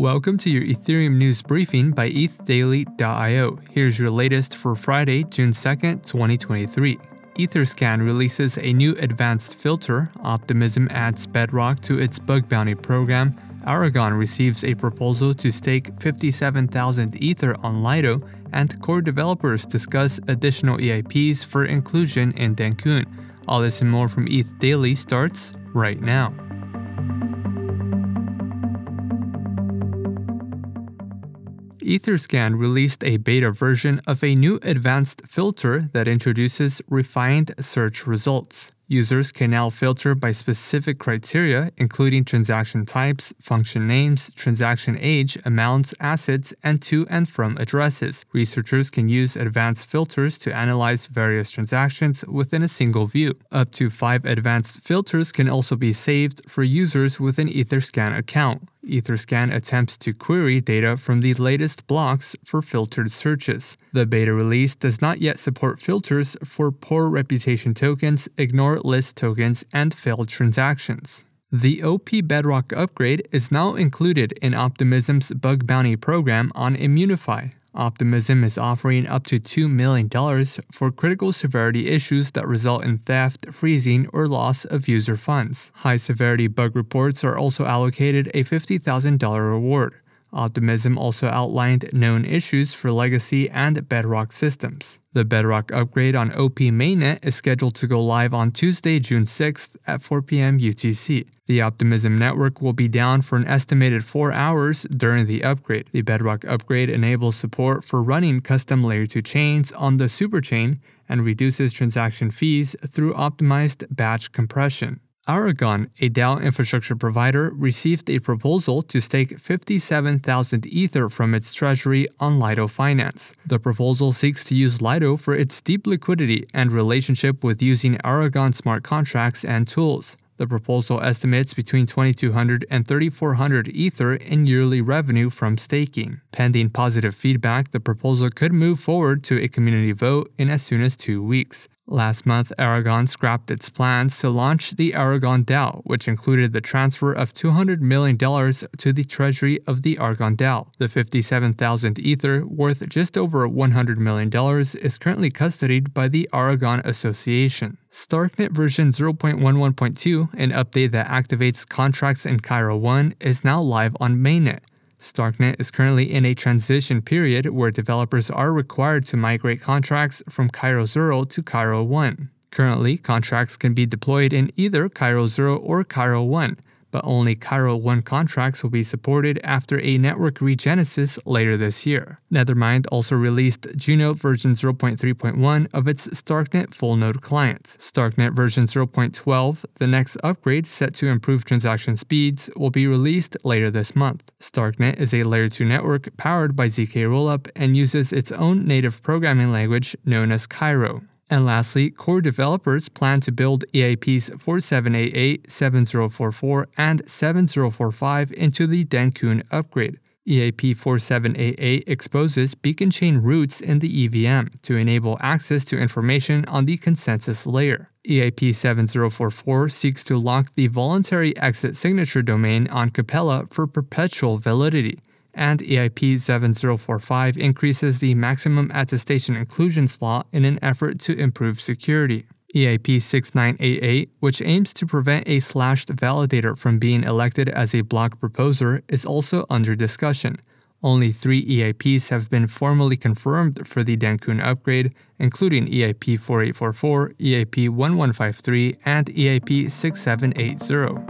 Welcome to your Ethereum news briefing by ETHDaily.io. Here's your latest for Friday, June 2nd, 2023. Etherscan releases a new advanced filter, Optimism adds Bedrock to its bug bounty program, Aragon receives a proposal to stake 57,000 Ether on Lido, and core developers discuss additional EIPs for inclusion in Dencun. All this and more from ETH Daily starts right now. Etherscan released a beta version of a new advanced filter that introduces refined search results. Users can now filter by specific criteria, including transaction types, function names, transaction age, amounts, assets, and to and from addresses. Researchers can use advanced filters to analyze various transactions within a single view. Up to five advanced filters can also be saved for users with an Etherscan account. Etherscan attempts to query data from the latest blocks for filtered searches. The beta release does not yet support filters for poor reputation tokens, ignore list tokens, and failed transactions. The OP Bedrock upgrade is now included in Optimism's bug bounty program on Immunefi, Optimism is offering up to $2 million for critical severity issues that result in theft, freezing, or loss of user funds. High severity bug reports are also allocated a $50,000 reward. Optimism also outlined known issues for legacy and Bedrock systems. The Bedrock upgrade on OP mainnet is scheduled to go live on Tuesday, June 6th at 4 p.m. UTC. The Optimism network will be down for an estimated 4 hours during the upgrade. The Bedrock upgrade enables support for running custom layer 2 chains on the superchain and reduces transaction fees through optimized batch compression. Aragon, a DAO infrastructure provider, received a proposal to stake 57,000 Ether from its treasury on Lido Finance. The proposal seeks to use Lido for its deep liquidity and relationship with using Aragon smart contracts and tools. The proposal estimates between 2200 and 3400 Ether in yearly revenue from staking. Pending positive feedback, the proposal could move forward to a community vote in as soon as two weeks. Last month, Aragon scrapped its plans to launch the Aragon DAO, which included the transfer of $200 million to the treasury of the Aragon DAO. The 57,000 Ether, worth just over $100 million, is currently custodied by the Aragon Association. Starknet version 0.11.2, an update that activates contracts in Cairo 1, is now live on mainnet. Starknet is currently in a transition period where developers are required to migrate contracts from Cairo 0 to Cairo 1. Currently, contracts can be deployed in either Cairo 0 or Cairo 1 but only Cairo 1 contracts will be supported after a network regenesis later this year. Nethermind also released Juno version 0.3.1 of its Starknet full node client. Starknet version 0.12, the next upgrade set to improve transaction speeds, will be released later this month. Starknet is a layer 2 network powered by ZK Rollup and uses its own native programming language known as Cairo. And lastly, core developers plan to build EIPs 4788, 7044, and 7045 into the Dencun upgrade. EIP 4788 exposes beacon chain roots in the EVM to enable access to information on the consensus layer. EIP 7044 seeks to lock the voluntary exit signature domain on Capella for perpetual validity and EIP 7045 increases the maximum attestation inclusion slot in an effort to improve security. EIP 6988, which aims to prevent a slashed validator from being elected as a block proposer, is also under discussion. Only three EIPs have been formally confirmed for the Dencun upgrade, including EIP 4844, EIP 1153, and EIP 6780.